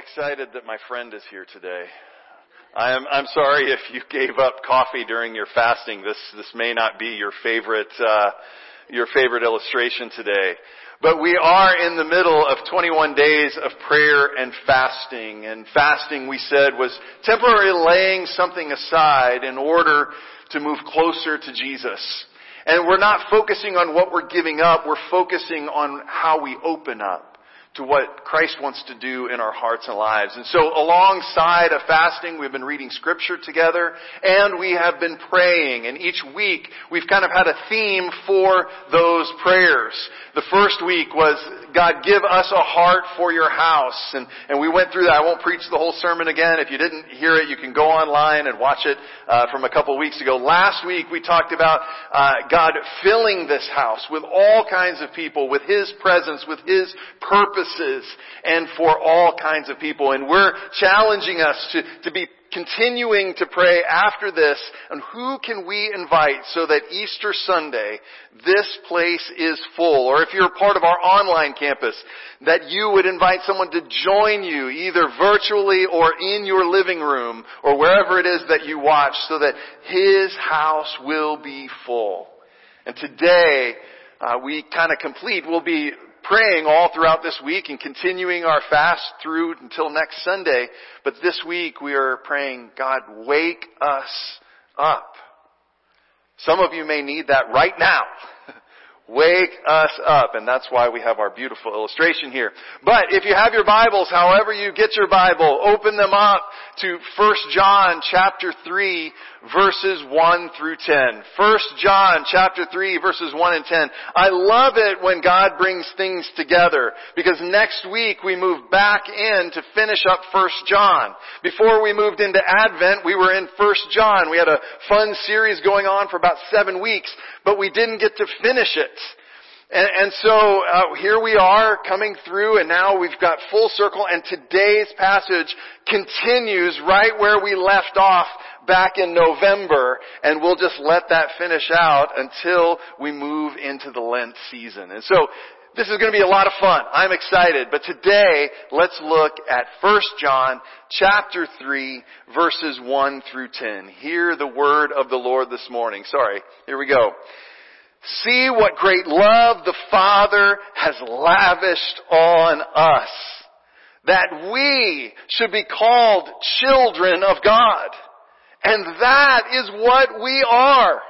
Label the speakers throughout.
Speaker 1: Excited that my friend is here today. I am, I'm sorry if you gave up coffee during your fasting. This, this may not be your favorite, uh, your favorite illustration today. But we are in the middle of 21 days of prayer and fasting. And fasting, we said, was temporarily laying something aside in order to move closer to Jesus. And we're not focusing on what we're giving up, we're focusing on how we open up to what Christ wants to do in our hearts and lives. And so alongside of fasting, we've been reading scripture together and we have been praying. And each week we've kind of had a theme for those prayers. The first week was, God, give us a heart for your house. And, and we went through that. I won't preach the whole sermon again. If you didn't hear it, you can go online and watch it uh, from a couple weeks ago. Last week we talked about uh, God filling this house with all kinds of people, with His presence, with His purpose purposes and for all kinds of people. And we're challenging us to, to be continuing to pray after this and who can we invite so that Easter Sunday this place is full or if you're part of our online campus that you would invite someone to join you either virtually or in your living room or wherever it is that you watch so that his house will be full. And today uh, we kind of complete, we'll be praying all throughout this week and continuing our fast through until next Sunday. But this week we are praying, God, wake us up. Some of you may need that right now. Wake us up. And that's why we have our beautiful illustration here. But if you have your Bibles, however you get your Bible, open them up to 1 John chapter 3 verses 1 through 10. 1 John chapter 3 verses 1 and 10. I love it when God brings things together because next week we move back in to finish up 1 John. Before we moved into Advent, we were in 1 John. We had a fun series going on for about seven weeks, but we didn't get to finish it. And, and so uh, here we are coming through, and now we've got full circle. And today's passage continues right where we left off back in November, and we'll just let that finish out until we move into the Lent season. And so this is going to be a lot of fun. I'm excited. But today, let's look at 1 John chapter 3 verses 1 through 10. Hear the word of the Lord this morning. Sorry. Here we go. See what great love the Father has lavished on us. That we should be called children of God. And that is what we are.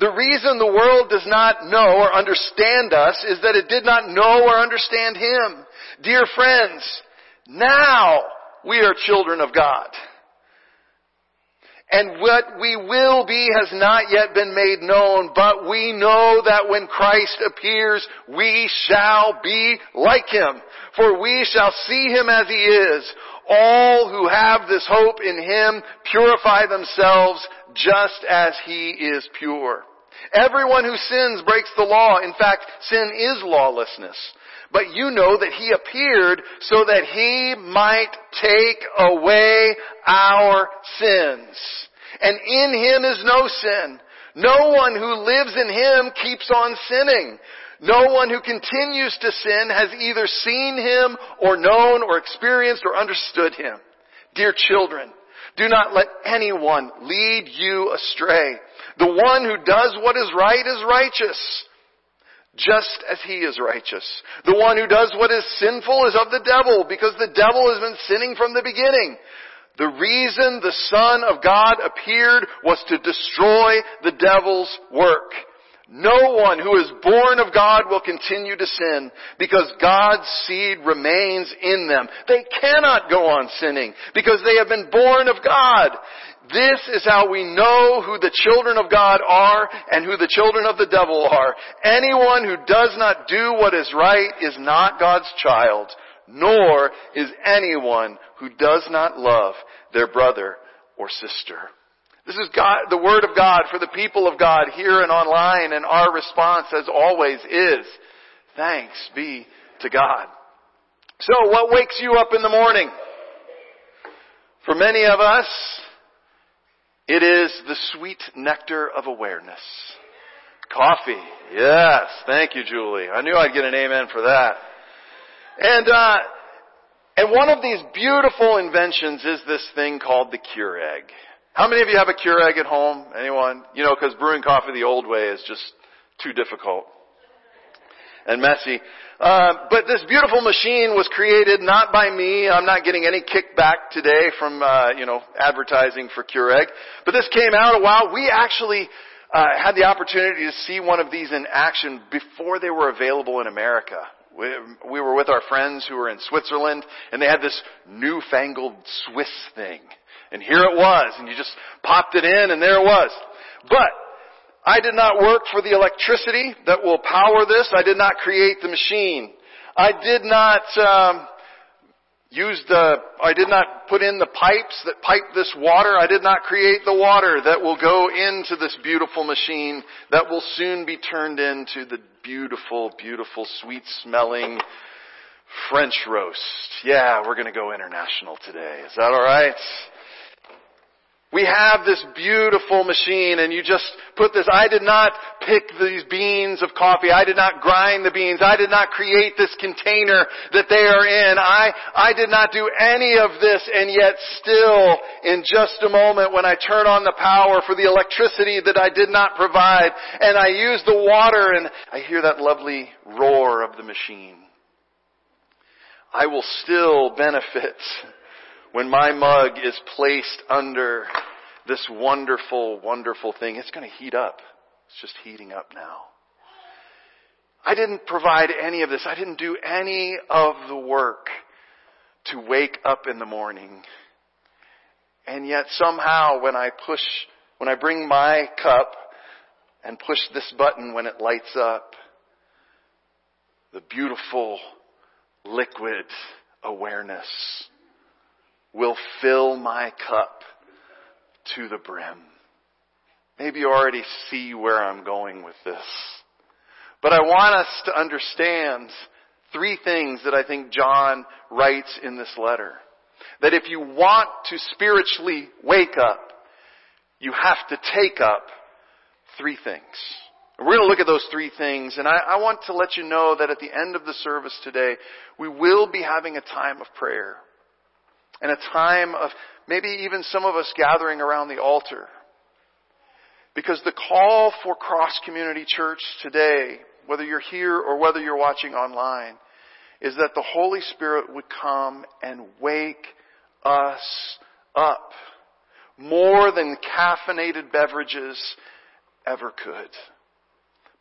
Speaker 1: The reason the world does not know or understand us is that it did not know or understand Him. Dear friends, now we are children of God. And what we will be has not yet been made known, but we know that when Christ appears, we shall be like Him. For we shall see Him as He is. All who have this hope in Him purify themselves just as He is pure. Everyone who sins breaks the law. In fact, sin is lawlessness. But you know that He appeared so that He might take away our sins. And in Him is no sin. No one who lives in Him keeps on sinning. No one who continues to sin has either seen Him or known or experienced or understood Him. Dear children, do not let anyone lead you astray. The one who does what is right is righteous just as he is righteous. The one who does what is sinful is of the devil, because the devil has been sinning from the beginning. The reason the Son of God appeared was to destroy the devil's work. No one who is born of God will continue to sin because God's seed remains in them. They cannot go on sinning because they have been born of God. This is how we know who the children of God are and who the children of the devil are. Anyone who does not do what is right is not God's child, nor is anyone who does not love their brother or sister. This is God, the Word of God for the people of God here and online, and our response, as always, is thanks be to God. So, what wakes you up in the morning? For many of us, it is the sweet nectar of awareness. Coffee. Yes. Thank you, Julie. I knew I'd get an amen for that. And, uh, and one of these beautiful inventions is this thing called the Keurig. How many of you have a Keurig at home? Anyone? You know, because brewing coffee the old way is just too difficult and messy. Uh, but this beautiful machine was created not by me. I'm not getting any kickback today from uh, you know advertising for Keurig. But this came out a while. We actually uh, had the opportunity to see one of these in action before they were available in America. We, we were with our friends who were in Switzerland, and they had this newfangled Swiss thing. And here it was, and you just popped it in, and there it was. But I did not work for the electricity that will power this. I did not create the machine. I did not um, use the. I did not put in the pipes that pipe this water. I did not create the water that will go into this beautiful machine that will soon be turned into the beautiful, beautiful, sweet-smelling French roast. Yeah, we're going to go international today. Is that all right? We have this beautiful machine and you just put this, I did not pick these beans of coffee. I did not grind the beans. I did not create this container that they are in. I, I did not do any of this and yet still in just a moment when I turn on the power for the electricity that I did not provide and I use the water and I hear that lovely roar of the machine. I will still benefit when my mug is placed under this wonderful, wonderful thing, it's going to heat up. It's just heating up now. I didn't provide any of this. I didn't do any of the work to wake up in the morning. And yet somehow when I push, when I bring my cup and push this button when it lights up, the beautiful liquid awareness will fill my cup to the brim. Maybe you already see where I'm going with this. But I want us to understand three things that I think John writes in this letter. That if you want to spiritually wake up, you have to take up three things. We're going to look at those three things, and I, I, want to let you know that at the end of the service today, we will be having a time of prayer and a time of maybe even some of us gathering around the altar. Because the call for Cross Community Church today, whether you're here or whether you're watching online, is that the Holy Spirit would come and wake us up more than caffeinated beverages ever could.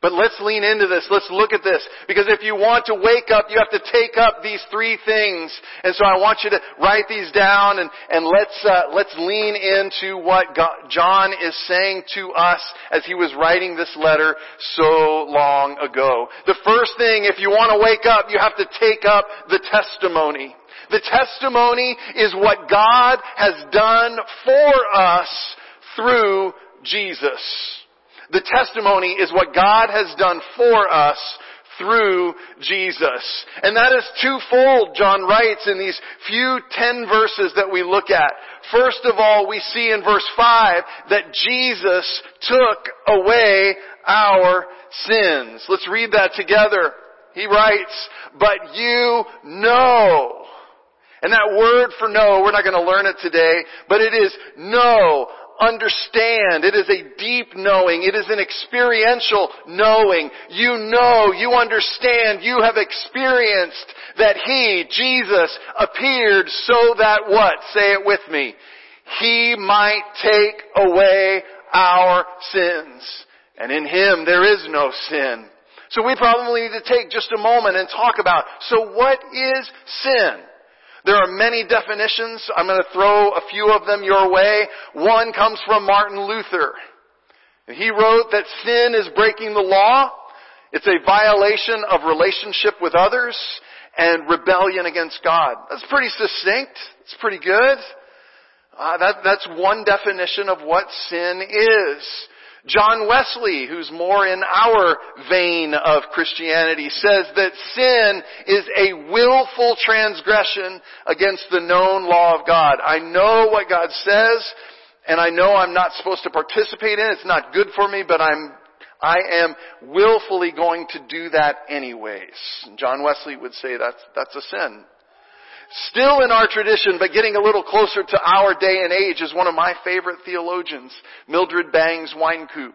Speaker 1: But let's lean into this. Let's look at this. Because if you want to wake up, you have to take up these three things. And so I want you to write these down and, and let's, uh, let's lean into what God, John is saying to us as he was writing this letter so long ago. The first thing, if you want to wake up, you have to take up the testimony. The testimony is what God has done for us through Jesus. The testimony is what God has done for us through Jesus. And that is twofold, John writes in these few ten verses that we look at. First of all, we see in verse 5 that Jesus took away our sins. Let's read that together. He writes, but you know. And that word for know, we're not going to learn it today, but it is know, understand. It is a deep knowing. It is an experiential knowing. You know, you understand, you have experienced that He, Jesus, appeared so that what? Say it with me. He might take away our sins. And in Him there is no sin. So we probably need to take just a moment and talk about, so what is sin? There are many definitions. I'm going to throw a few of them your way. One comes from Martin Luther. He wrote that sin is breaking the law. It's a violation of relationship with others and rebellion against God. That's pretty succinct. It's pretty good. Uh, that, that's one definition of what sin is. John Wesley, who's more in our vein of Christianity, says that sin is a willful transgression against the known law of God. I know what God says, and I know I'm not supposed to participate in it. It's not good for me, but I'm I am willfully going to do that anyways. John Wesley would say that's, that's a sin. Still in our tradition, but getting a little closer to our day and age is one of my favorite theologians, Mildred Bangs Wynkoop.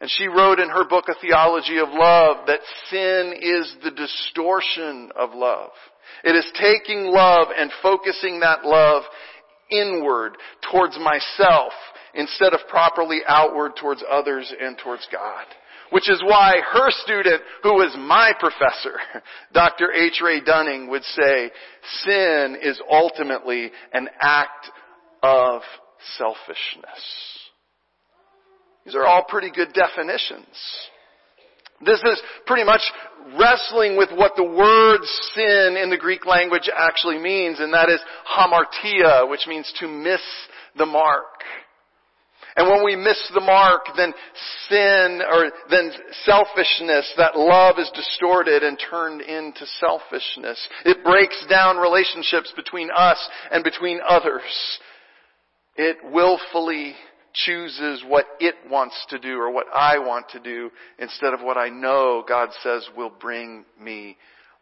Speaker 1: And she wrote in her book, A Theology of Love, that sin is the distortion of love. It is taking love and focusing that love inward towards myself instead of properly outward towards others and towards God. Which is why her student, who was my professor, Dr. H. Ray Dunning, would say, sin is ultimately an act of selfishness. These are all pretty good definitions. This is pretty much wrestling with what the word sin in the Greek language actually means, and that is hamartia, which means to miss the mark. And when we miss the mark, then sin or then selfishness, that love is distorted and turned into selfishness. It breaks down relationships between us and between others. It willfully chooses what it wants to do or what I want to do instead of what I know God says will bring me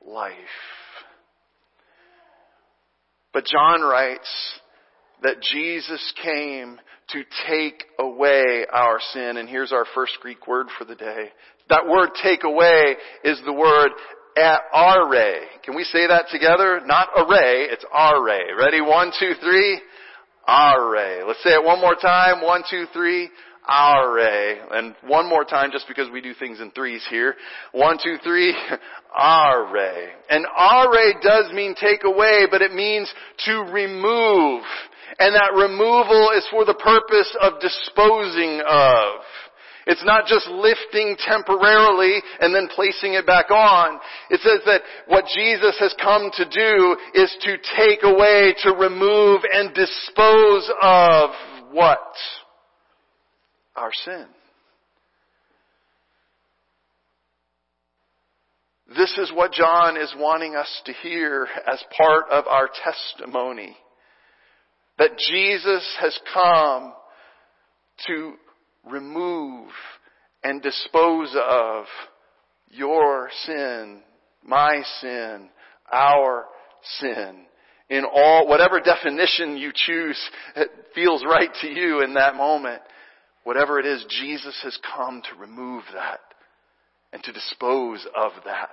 Speaker 1: life. But John writes that Jesus came to take away our sin. And here's our first Greek word for the day. That word take away is the word array. Can we say that together? Not array, it's array. Ready? One, two, three. Array. Let's say it one more time. One, two, three. Array. And one more time just because we do things in threes here. One, two, three. Array. And array does mean take away, but it means to remove. And that removal is for the purpose of disposing of. It's not just lifting temporarily and then placing it back on. It says that what Jesus has come to do is to take away, to remove and dispose of what? Our sin. This is what John is wanting us to hear as part of our testimony that Jesus has come to remove and dispose of your sin, my sin, our sin. In all, whatever definition you choose that feels right to you in that moment, whatever it is, Jesus has come to remove that and to dispose of that.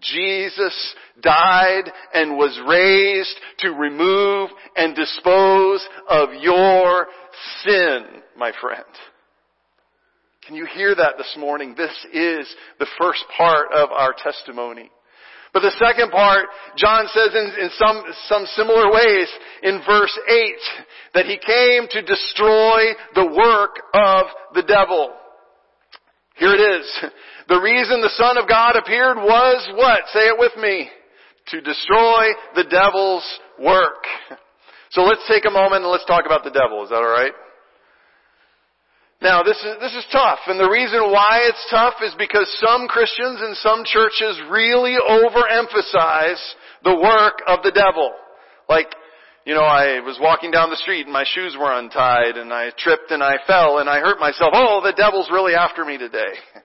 Speaker 1: Jesus died and was raised to remove and dispose of your sin, my friend. Can you hear that this morning? This is the first part of our testimony. But the second part, John says in, in, some, some similar ways in verse 8 that he came to destroy the work of the devil. Here it is. The reason the Son of God appeared was what? Say it with me. To destroy the devil's work. So let's take a moment and let's talk about the devil. Is that alright? Now this is, this is tough, and the reason why it's tough is because some Christians and some churches really overemphasize the work of the devil. Like, you know, I was walking down the street and my shoes were untied and I tripped and I fell and I hurt myself. Oh, the devil's really after me today.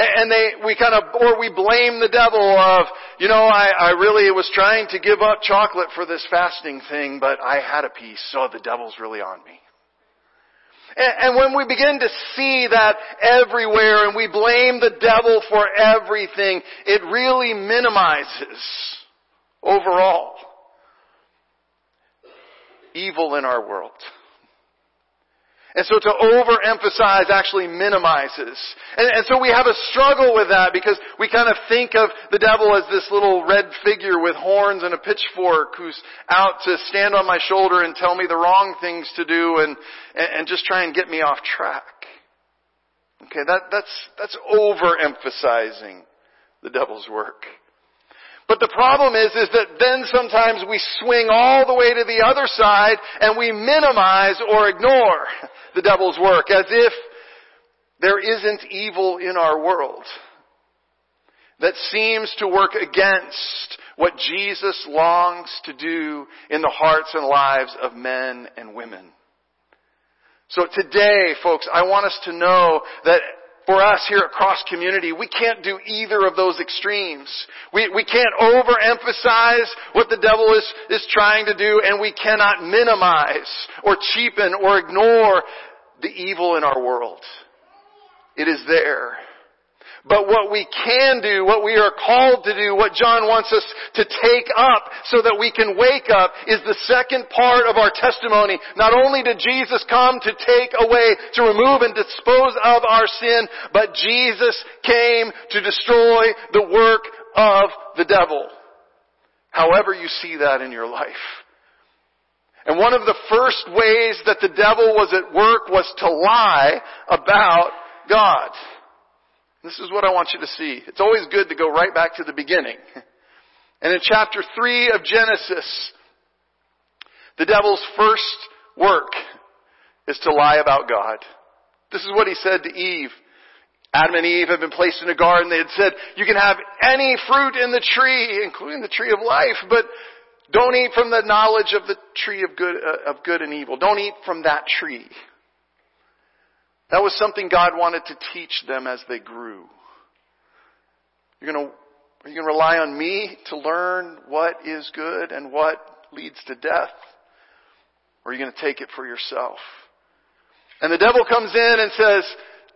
Speaker 1: And they, we kind of, or we blame the devil of, you know, I, I really was trying to give up chocolate for this fasting thing, but I had a piece, so the devil's really on me. And, and when we begin to see that everywhere and we blame the devil for everything, it really minimizes overall evil in our world. And so to overemphasize actually minimizes. And, and, so we have a struggle with that because we kind of think of the devil as this little red figure with horns and a pitchfork who's out to stand on my shoulder and tell me the wrong things to do and, and and just try and get me off track. Okay, that, that's, that's overemphasizing the devil's work. But the problem is, is that then sometimes we swing all the way to the other side and we minimize or ignore the devil's work as if there isn't evil in our world that seems to work against what Jesus longs to do in the hearts and lives of men and women. So today, folks, I want us to know that for us here at Cross Community, we can't do either of those extremes. We, we can't overemphasize what the devil is, is trying to do, and we cannot minimize or cheapen or ignore the evil in our world. It is there. But what we can do, what we are called to do, what John wants us to take up so that we can wake up is the second part of our testimony. Not only did Jesus come to take away, to remove and dispose of our sin, but Jesus came to destroy the work of the devil. However you see that in your life. And one of the first ways that the devil was at work was to lie about God. This is what I want you to see. It's always good to go right back to the beginning. And in chapter 3 of Genesis, the devil's first work is to lie about God. This is what he said to Eve. Adam and Eve had been placed in a garden. They had said, you can have any fruit in the tree, including the tree of life, but don't eat from the knowledge of the tree of good, uh, of good and evil. Don't eat from that tree. That was something God wanted to teach them as they grew. You're going to, are you going to rely on me to learn what is good and what leads to death? Or are you going to take it for yourself? And the devil comes in and says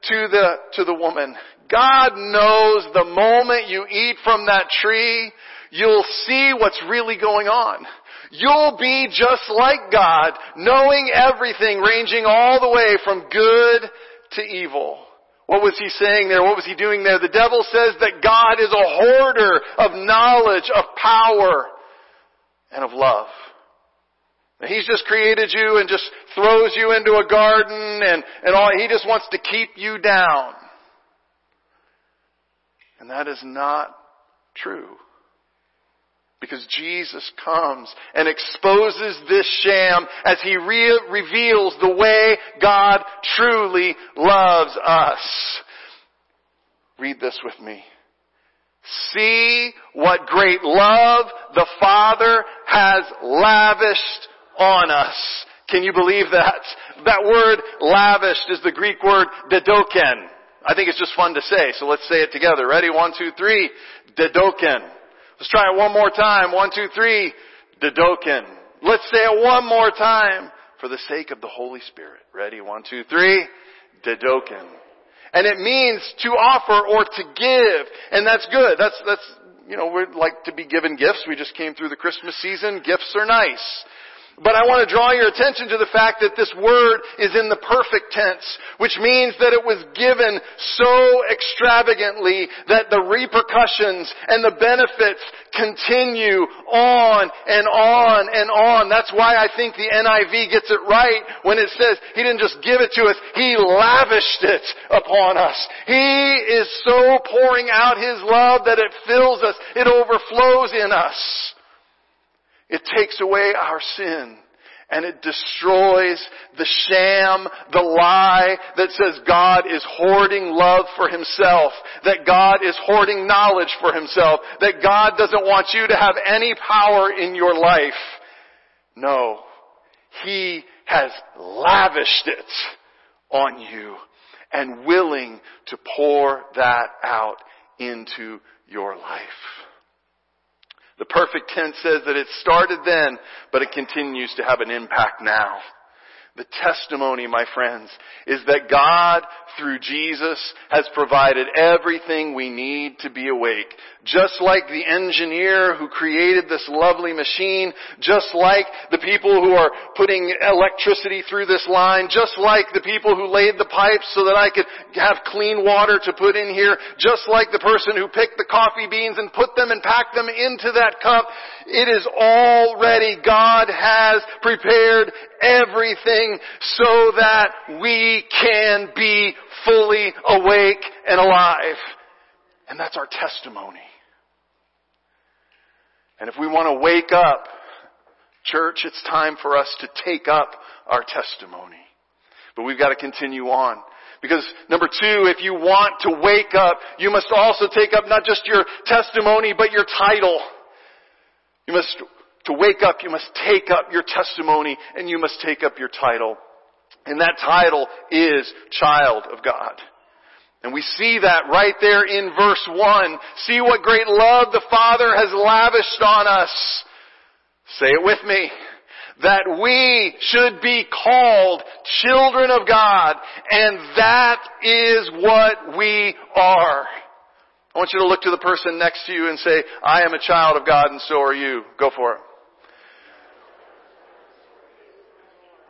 Speaker 1: to the, to the woman, God knows the moment you eat from that tree, you'll see what's really going on. You'll be just like God, knowing everything, ranging all the way from good to evil. What was he saying there? What was he doing there? The devil says that God is a hoarder of knowledge, of power, and of love. He's just created you and just throws you into a garden and, and all, he just wants to keep you down. And that is not true. Because Jesus comes and exposes this sham as He re- reveals the way God truly loves us. Read this with me. See what great love the Father has lavished on us. Can you believe that? That word lavished is the Greek word dedoken. I think it's just fun to say, so let's say it together. Ready? One, two, three. Dedoken. Let's try it one more time. One, two, three. Dedoken. Let's say it one more time for the sake of the Holy Spirit. Ready? One, two, three. Dedoken. And it means to offer or to give. And that's good. That's, that's, you know, we'd like to be given gifts. We just came through the Christmas season. Gifts are nice. But I want to draw your attention to the fact that this word is in the perfect tense, which means that it was given so extravagantly that the repercussions and the benefits continue on and on and on. That's why I think the NIV gets it right when it says He didn't just give it to us, He lavished it upon us. He is so pouring out His love that it fills us, it overflows in us. It takes away our sin and it destroys the sham, the lie that says God is hoarding love for himself, that God is hoarding knowledge for himself, that God doesn't want you to have any power in your life. No. He has lavished it on you and willing to pour that out into your life. The perfect tense says that it started then, but it continues to have an impact now. The testimony, my friends, is that God, through Jesus, has provided everything we need to be awake. just like the engineer who created this lovely machine, just like the people who are putting electricity through this line, just like the people who laid the pipes so that I could have clean water to put in here, just like the person who picked the coffee beans and put them and packed them into that cup. It is already God has prepared everything so that we can be fully awake and alive. And that's our testimony. And if we want to wake up, church, it's time for us to take up our testimony. But we've got to continue on. Because number two, if you want to wake up, you must also take up not just your testimony, but your title. You must, to wake up, you must take up your testimony and you must take up your title. And that title is Child of God. And we see that right there in verse 1. See what great love the Father has lavished on us. Say it with me. That we should be called children of God. And that is what we are. I want you to look to the person next to you and say, I am a child of God and so are you. Go for it.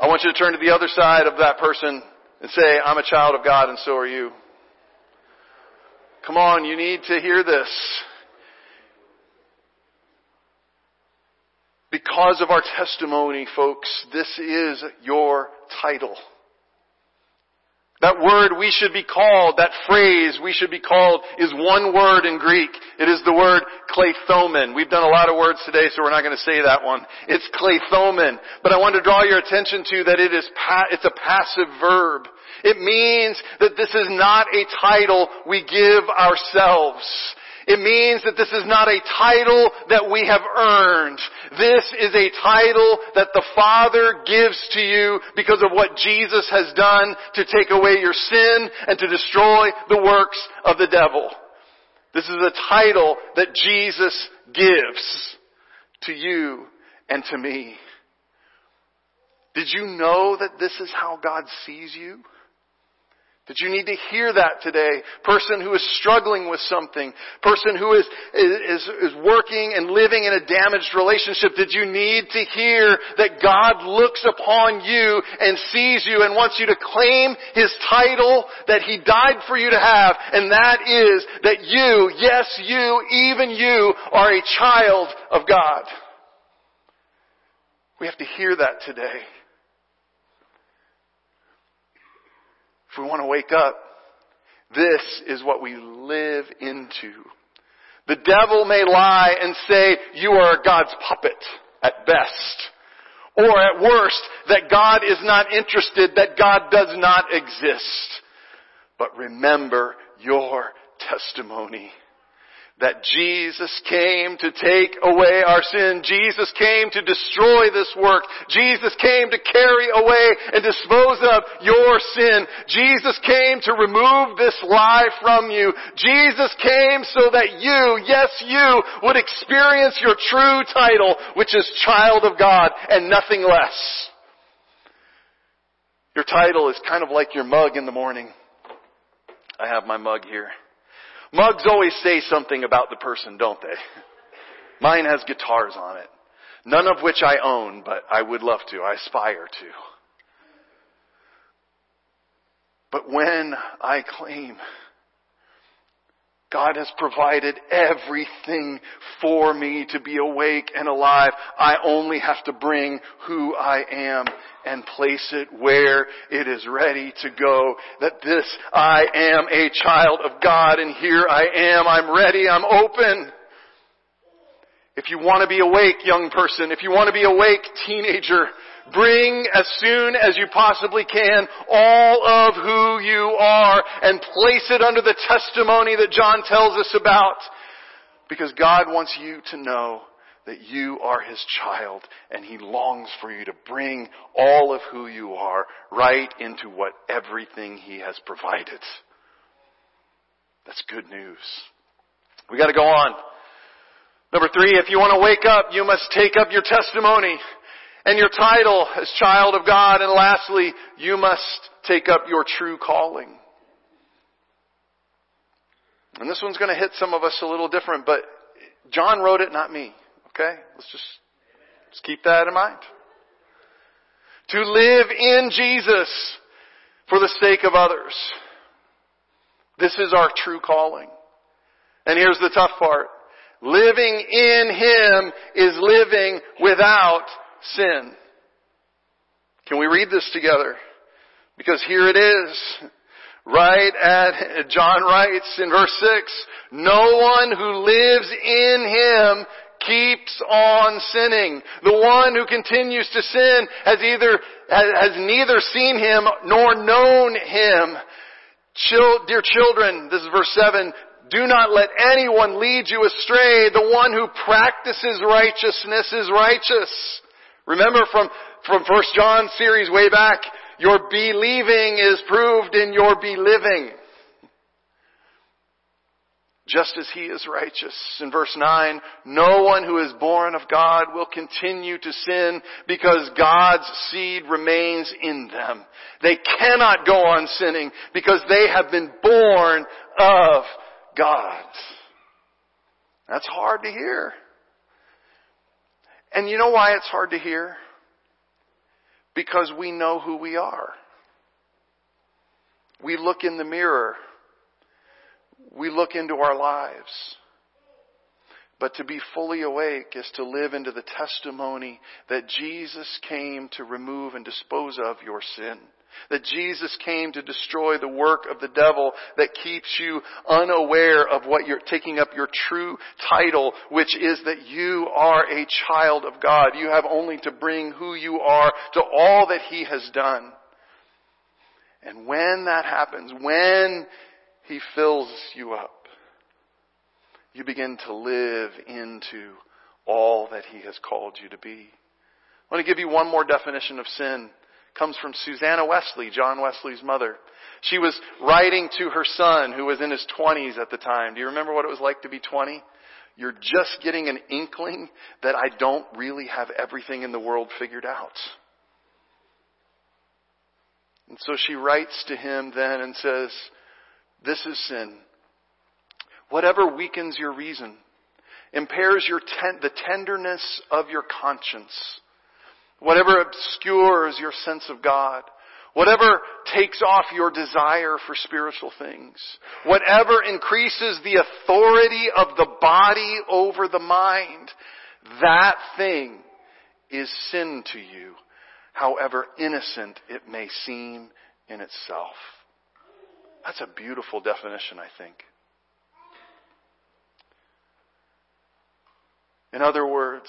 Speaker 1: I want you to turn to the other side of that person and say, I'm a child of God and so are you. Come on, you need to hear this. Because of our testimony, folks, this is your title. That word we should be called, that phrase we should be called is one word in Greek. It is the word klethomen. We've done a lot of words today, so we're not going to say that one. It's klethomen. But I want to draw your attention to that it is, pa- it's a passive verb. It means that this is not a title we give ourselves. It means that this is not a title that we have earned. This is a title that the Father gives to you because of what Jesus has done to take away your sin and to destroy the works of the devil. This is a title that Jesus gives to you and to me. Did you know that this is how God sees you? That you need to hear that today. Person who is struggling with something. Person who is, is, is working and living in a damaged relationship. Did you need to hear that God looks upon you and sees you and wants you to claim His title that He died for you to have. And that is that you, yes you, even you, are a child of God. We have to hear that today. If we want to wake up, this is what we live into. The devil may lie and say, you are God's puppet at best. Or at worst, that God is not interested, that God does not exist. But remember your testimony that Jesus came to take away our sin. Jesus came to destroy this work. Jesus came to carry away and dispose of your sin. Jesus came to remove this lie from you. Jesus came so that you, yes you, would experience your true title, which is child of God and nothing less. Your title is kind of like your mug in the morning. I have my mug here. Mugs always say something about the person, don't they? Mine has guitars on it. None of which I own, but I would love to. I aspire to. But when I claim God has provided everything for me to be awake and alive. I only have to bring who I am and place it where it is ready to go. That this, I am a child of God and here I am. I'm ready. I'm open. If you want to be awake, young person, if you want to be awake, teenager, Bring as soon as you possibly can all of who you are and place it under the testimony that John tells us about. Because God wants you to know that you are His child and He longs for you to bring all of who you are right into what everything He has provided. That's good news. We gotta go on. Number three, if you want to wake up, you must take up your testimony and your title as child of God. And lastly, you must take up your true calling. And this one's going to hit some of us a little different, but John wrote it, not me. Okay? Let's just, just keep that in mind. To live in Jesus for the sake of others. This is our true calling. And here's the tough part. Living in Him is living without sin. Can we read this together? Because here it is. Right at, John writes in verse 6, no one who lives in Him keeps on sinning. The one who continues to sin has either, has neither seen Him nor known Him. Chil- dear children, this is verse 7, do not let anyone lead you astray. The one who practices righteousness is righteous. Remember from, from 1 John series way back, your believing is proved in your beliving. Just as he is righteous. In verse 9, no one who is born of God will continue to sin because God's seed remains in them. They cannot go on sinning because they have been born of God. That's hard to hear. And you know why it's hard to hear? Because we know who we are. We look in the mirror. We look into our lives. But to be fully awake is to live into the testimony that Jesus came to remove and dispose of your sin. That Jesus came to destroy the work of the devil that keeps you unaware of what you're taking up your true title, which is that you are a child of God. You have only to bring who you are to all that He has done. And when that happens, when He fills you up, you begin to live into all that He has called you to be. I want to give you one more definition of sin comes from Susanna Wesley, John Wesley's mother. She was writing to her son who was in his 20s at the time. Do you remember what it was like to be 20? You're just getting an inkling that I don't really have everything in the world figured out. And so she writes to him then and says, this is sin. Whatever weakens your reason, impairs your ten- the tenderness of your conscience, whatever obscures your sense of God, whatever takes off your desire for spiritual things, whatever increases the authority of the body over the mind, that thing is sin to you, however innocent it may seem in itself. That's a beautiful definition, I think. In other words,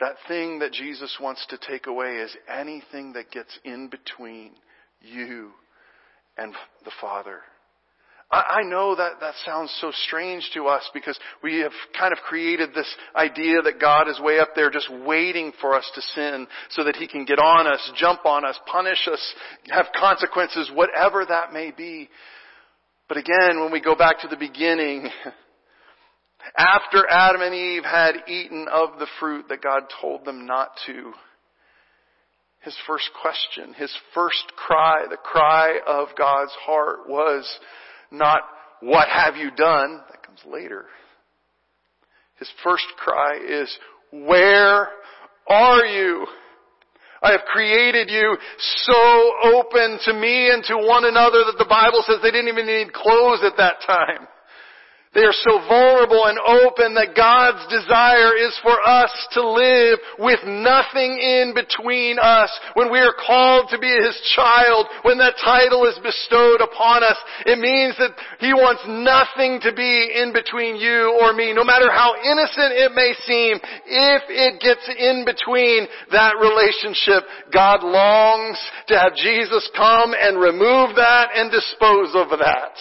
Speaker 1: that thing that Jesus wants to take away is anything that gets in between you and the Father. I know that that sounds so strange to us because we have kind of created this idea that God is way up there just waiting for us to sin so that He can get on us, jump on us, punish us, have consequences, whatever that may be. But again, when we go back to the beginning, after Adam and Eve had eaten of the fruit that God told them not to, his first question, his first cry, the cry of God's heart was not, what have you done? That comes later. His first cry is, where are you? I have created you so open to me and to one another that the Bible says they didn't even need clothes at that time. They are so vulnerable and open that God's desire is for us to live with nothing in between us. When we are called to be His child, when that title is bestowed upon us, it means that He wants nothing to be in between you or me. No matter how innocent it may seem, if it gets in between that relationship, God longs to have Jesus come and remove that and dispose of that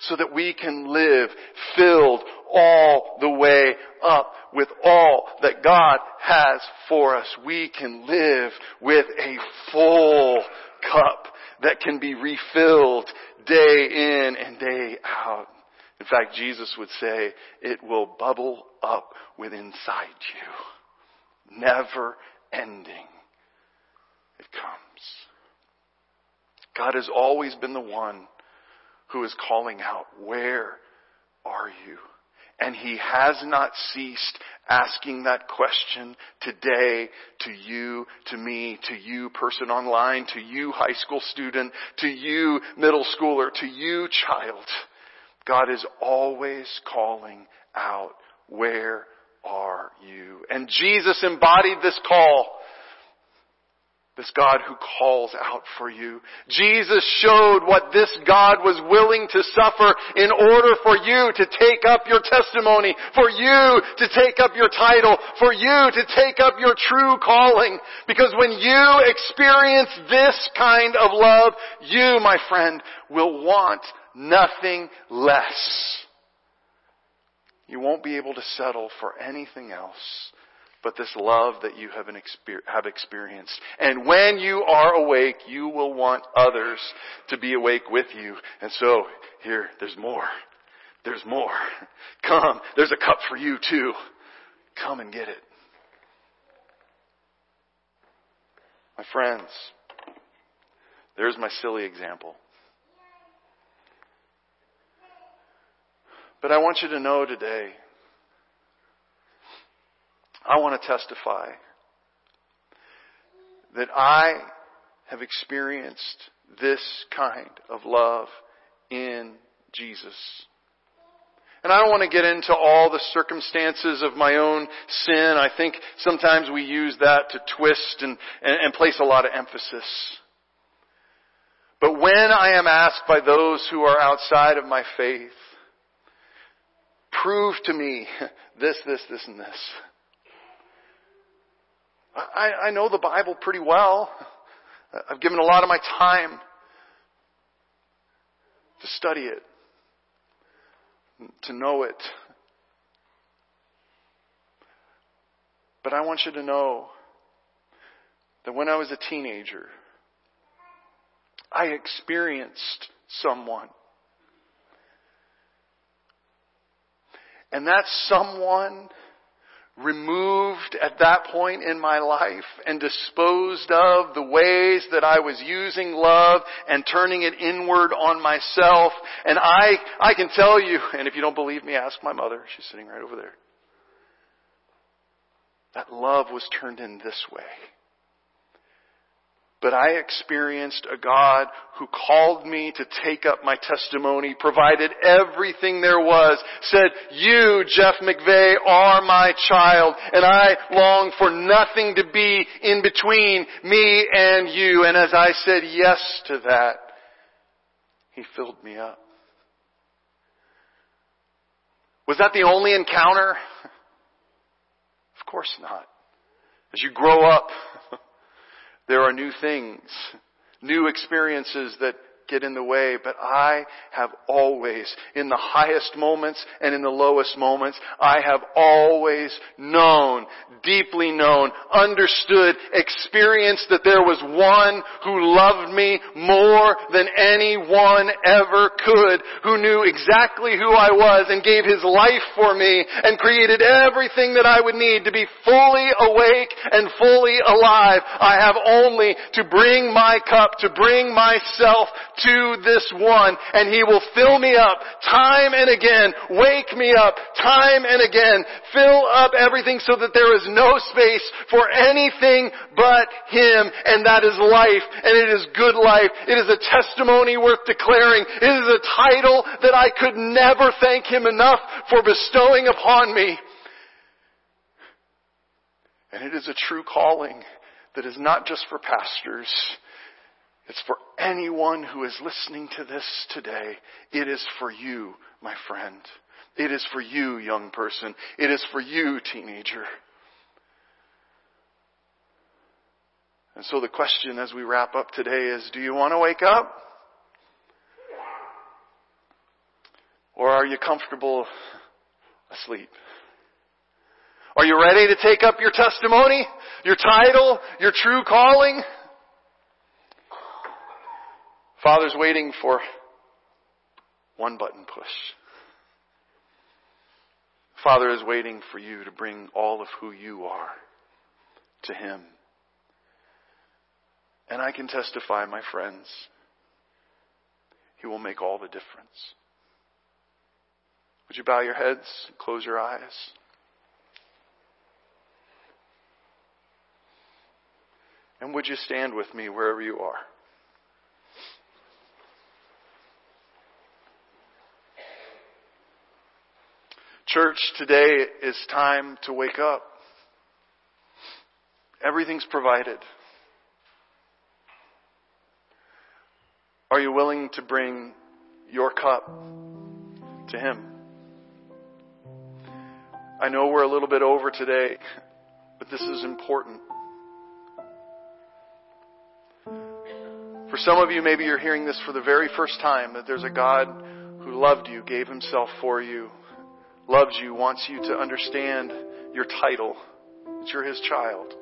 Speaker 1: so that we can live filled all the way up with all that God has for us. We can live with a full cup that can be refilled day in and day out. In fact, Jesus would say, it will bubble up with inside you. Never ending. It comes. God has always been the one who is calling out, where are you? And he has not ceased asking that question today to you, to me, to you person online, to you high school student, to you middle schooler, to you child. God is always calling out, where are you? And Jesus embodied this call this God who calls out for you. Jesus showed what this God was willing to suffer in order for you to take up your testimony, for you to take up your title, for you to take up your true calling. Because when you experience this kind of love, you, my friend, will want nothing less. You won't be able to settle for anything else but this love that you have, have experienced. And when you are awake, you will want others to be awake with you. And so, here, there's more. There's more. Come, there's a cup for you too. Come and get it. My friends, there's my silly example. But I want you to know today I want to testify that I have experienced this kind of love in Jesus. And I don't want to get into all the circumstances of my own sin. I think sometimes we use that to twist and, and, and place a lot of emphasis. But when I am asked by those who are outside of my faith, prove to me this, this, this, and this. I, I know the Bible pretty well. I've given a lot of my time to study it, to know it. But I want you to know that when I was a teenager, I experienced someone. And that someone removed at that point in my life and disposed of the ways that I was using love and turning it inward on myself. And I, I can tell you, and if you don't believe me, ask my mother. She's sitting right over there. That love was turned in this way. But I experienced a God who called me to take up my testimony, provided everything there was, said, you, Jeff McVeigh, are my child, and I long for nothing to be in between me and you. And as I said yes to that, He filled me up. Was that the only encounter? Of course not. As you grow up, there are new things, new experiences that get in the way, but I have always, in the highest moments and in the lowest moments, I have always known, deeply known, understood, experienced that there was one who loved me more than anyone ever could, who knew exactly who I was and gave his life for me and created everything that I would need to be fully awake and fully alive. I have only to bring my cup, to bring myself to this one and He will fill me up time and again, wake me up time and again, fill up everything so that there is no space for anything but Him and that is life and it is good life. It is a testimony worth declaring. It is a title that I could never thank Him enough for bestowing upon me. And it is a true calling that is not just for pastors. It's for anyone who is listening to this today. It is for you, my friend. It is for you, young person. It is for you, teenager. And so the question as we wrap up today is, do you want to wake up? Or are you comfortable asleep? Are you ready to take up your testimony, your title, your true calling? Father's waiting for one button push. Father is waiting for you to bring all of who you are to Him. And I can testify, my friends, He will make all the difference. Would you bow your heads, close your eyes? And would you stand with me wherever you are? Church, today is time to wake up. Everything's provided. Are you willing to bring your cup to Him? I know we're a little bit over today, but this is important. For some of you, maybe you're hearing this for the very first time that there's a God who loved you, gave Himself for you, loves you, wants you to understand your title, that you're His child.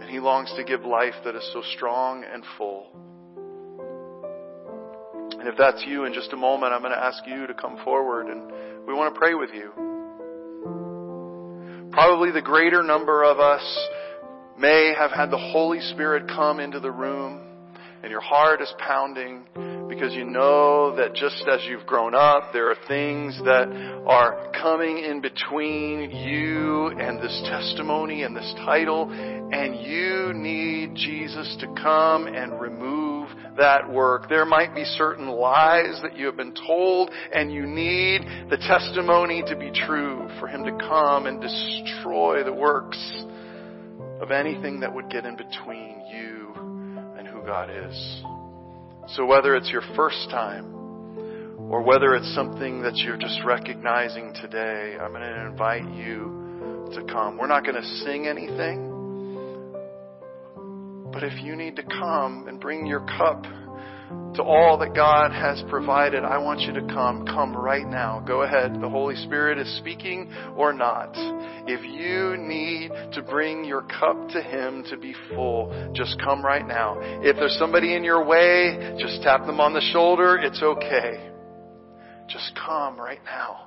Speaker 1: And He longs to give life that is so strong and full. And if that's you, in just a moment, I'm going to ask you to come forward and we want to pray with you. Probably the greater number of us may have had the Holy Spirit come into the room and your heart is pounding because you know that just as you've grown up, there are things that are coming in between you and this testimony and this title, and you need Jesus to come and remove that work. There might be certain lies that you have been told, and you need the testimony to be true for Him to come and destroy the works of anything that would get in between you and who God is. So whether it's your first time or whether it's something that you're just recognizing today, I'm going to invite you to come. We're not going to sing anything. But if you need to come and bring your cup to all that God has provided, I want you to come. Come right now. Go ahead. The Holy Spirit is speaking or not. If you need to bring your cup to Him to be full, just come right now. If there's somebody in your way, just tap them on the shoulder. It's okay. Just come right now.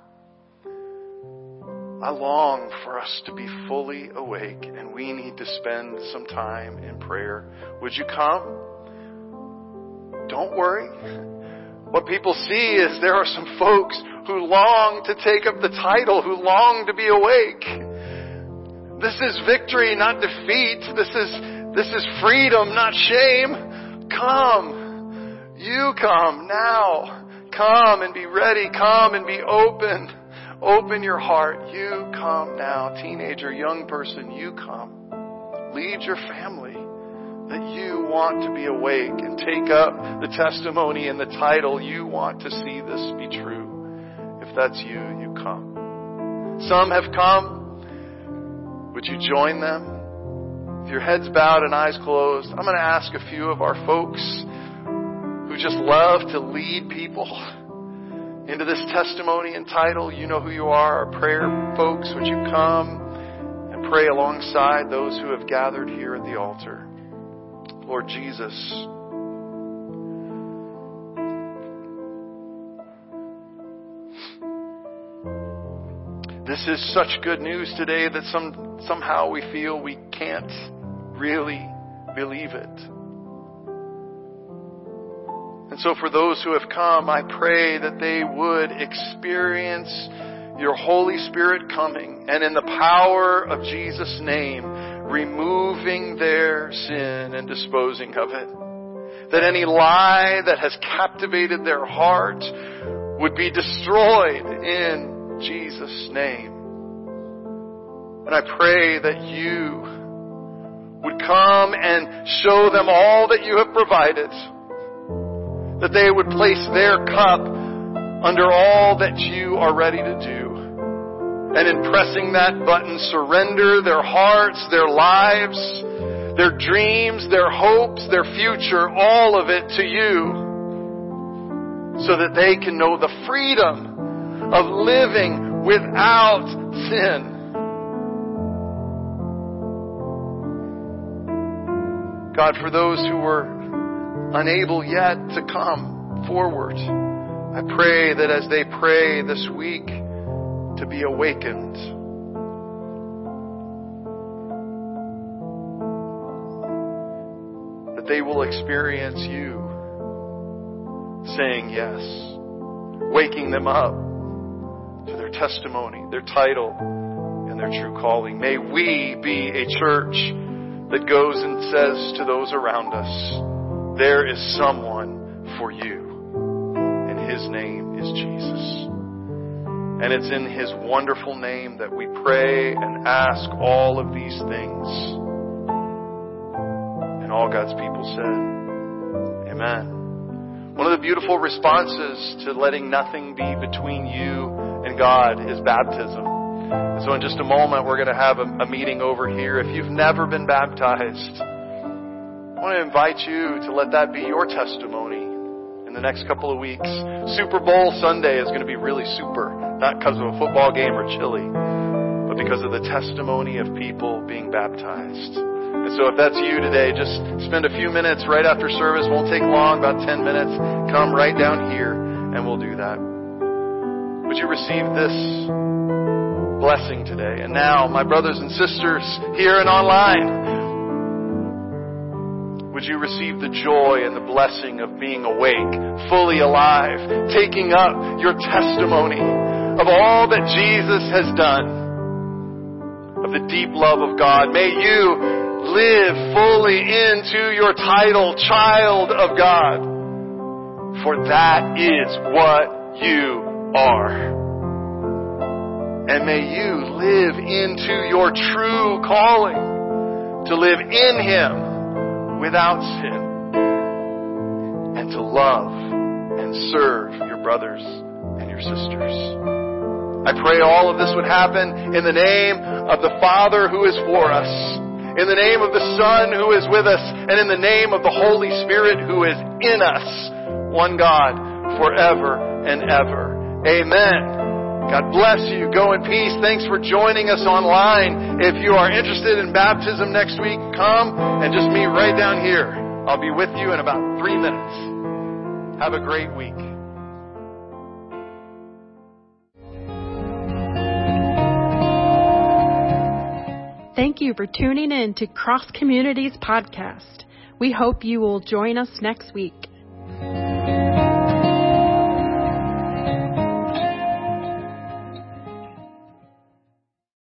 Speaker 1: I long for us to be fully awake and we need to spend some time in prayer. Would you come? Don't worry. What people see is there are some folks who long to take up the title, who long to be awake. This is victory, not defeat. This is, this is freedom, not shame. Come. You come now. Come and be ready. Come and be open. Open your heart. You come now. Teenager, young person, you come. Lead your family that you want to be awake and take up the testimony and the title. You want to see this be true. If that's you, you come. Some have come. Would you join them? With your heads bowed and eyes closed, I'm going to ask a few of our folks who just love to lead people into this testimony and title. You know who you are, our prayer folks. Would you come and pray alongside those who have gathered here at the altar? Lord Jesus. This is such good news today that some, somehow we feel we can't really believe it. And so for those who have come, I pray that they would experience your Holy Spirit coming and in the power of Jesus' name, removing their sin and disposing of it. That any lie that has captivated their heart would be destroyed in Jesus' name. And I pray that you would come and show them all that you have provided. That they would place their cup under all that you are ready to do and in pressing that button, surrender their hearts, their lives, their dreams, their hopes, their future, all of it to you so that they can know the freedom of living without sin. God, for those who were unable yet to come forward, I pray that as they pray this week, to be awakened. That they will experience you saying yes, waking them up to their testimony, their title, and their true calling. May we be a church that goes and says to those around us, there is someone for you, and his name is Jesus. And it's in his wonderful name that we pray and ask all of these things. And all God's people said, Amen. One of the beautiful responses to letting nothing be between you and God is baptism. So in just a moment, we're going to have a, a meeting over here. If you've never been baptized, I want to invite you to let that be your testimony in the next couple of weeks. Super Bowl Sunday is going to be really super, not because of a football game or chili, but because of the testimony of people being baptized. And so if that's you today, just spend a few minutes right after service. Won't take long, about 10 minutes. Come right down here and we'll do that. Would you receive this blessing today? And now, my brothers and sisters here and online, would you receive the joy and the blessing of being awake, fully alive, taking up your testimony of all that Jesus has done, of the deep love of God? May you live fully into your title, child of God, for that is what you are. And may you live into your true calling to live in Him without sin and to love and serve your brothers and your sisters. I pray all of this would happen in the name of the Father who is for us, in the name of the Son who is with us, and in the name of the Holy Spirit who is in us, one God, forever and ever. Amen. God bless you. Go in peace. Thanks for joining us online. If you are interested in baptism next week, come and just meet right down here. I'll be with you in about three minutes. Have a great week.
Speaker 2: Thank you for tuning in to Cross Community's Podcast. We hope you will join us next week.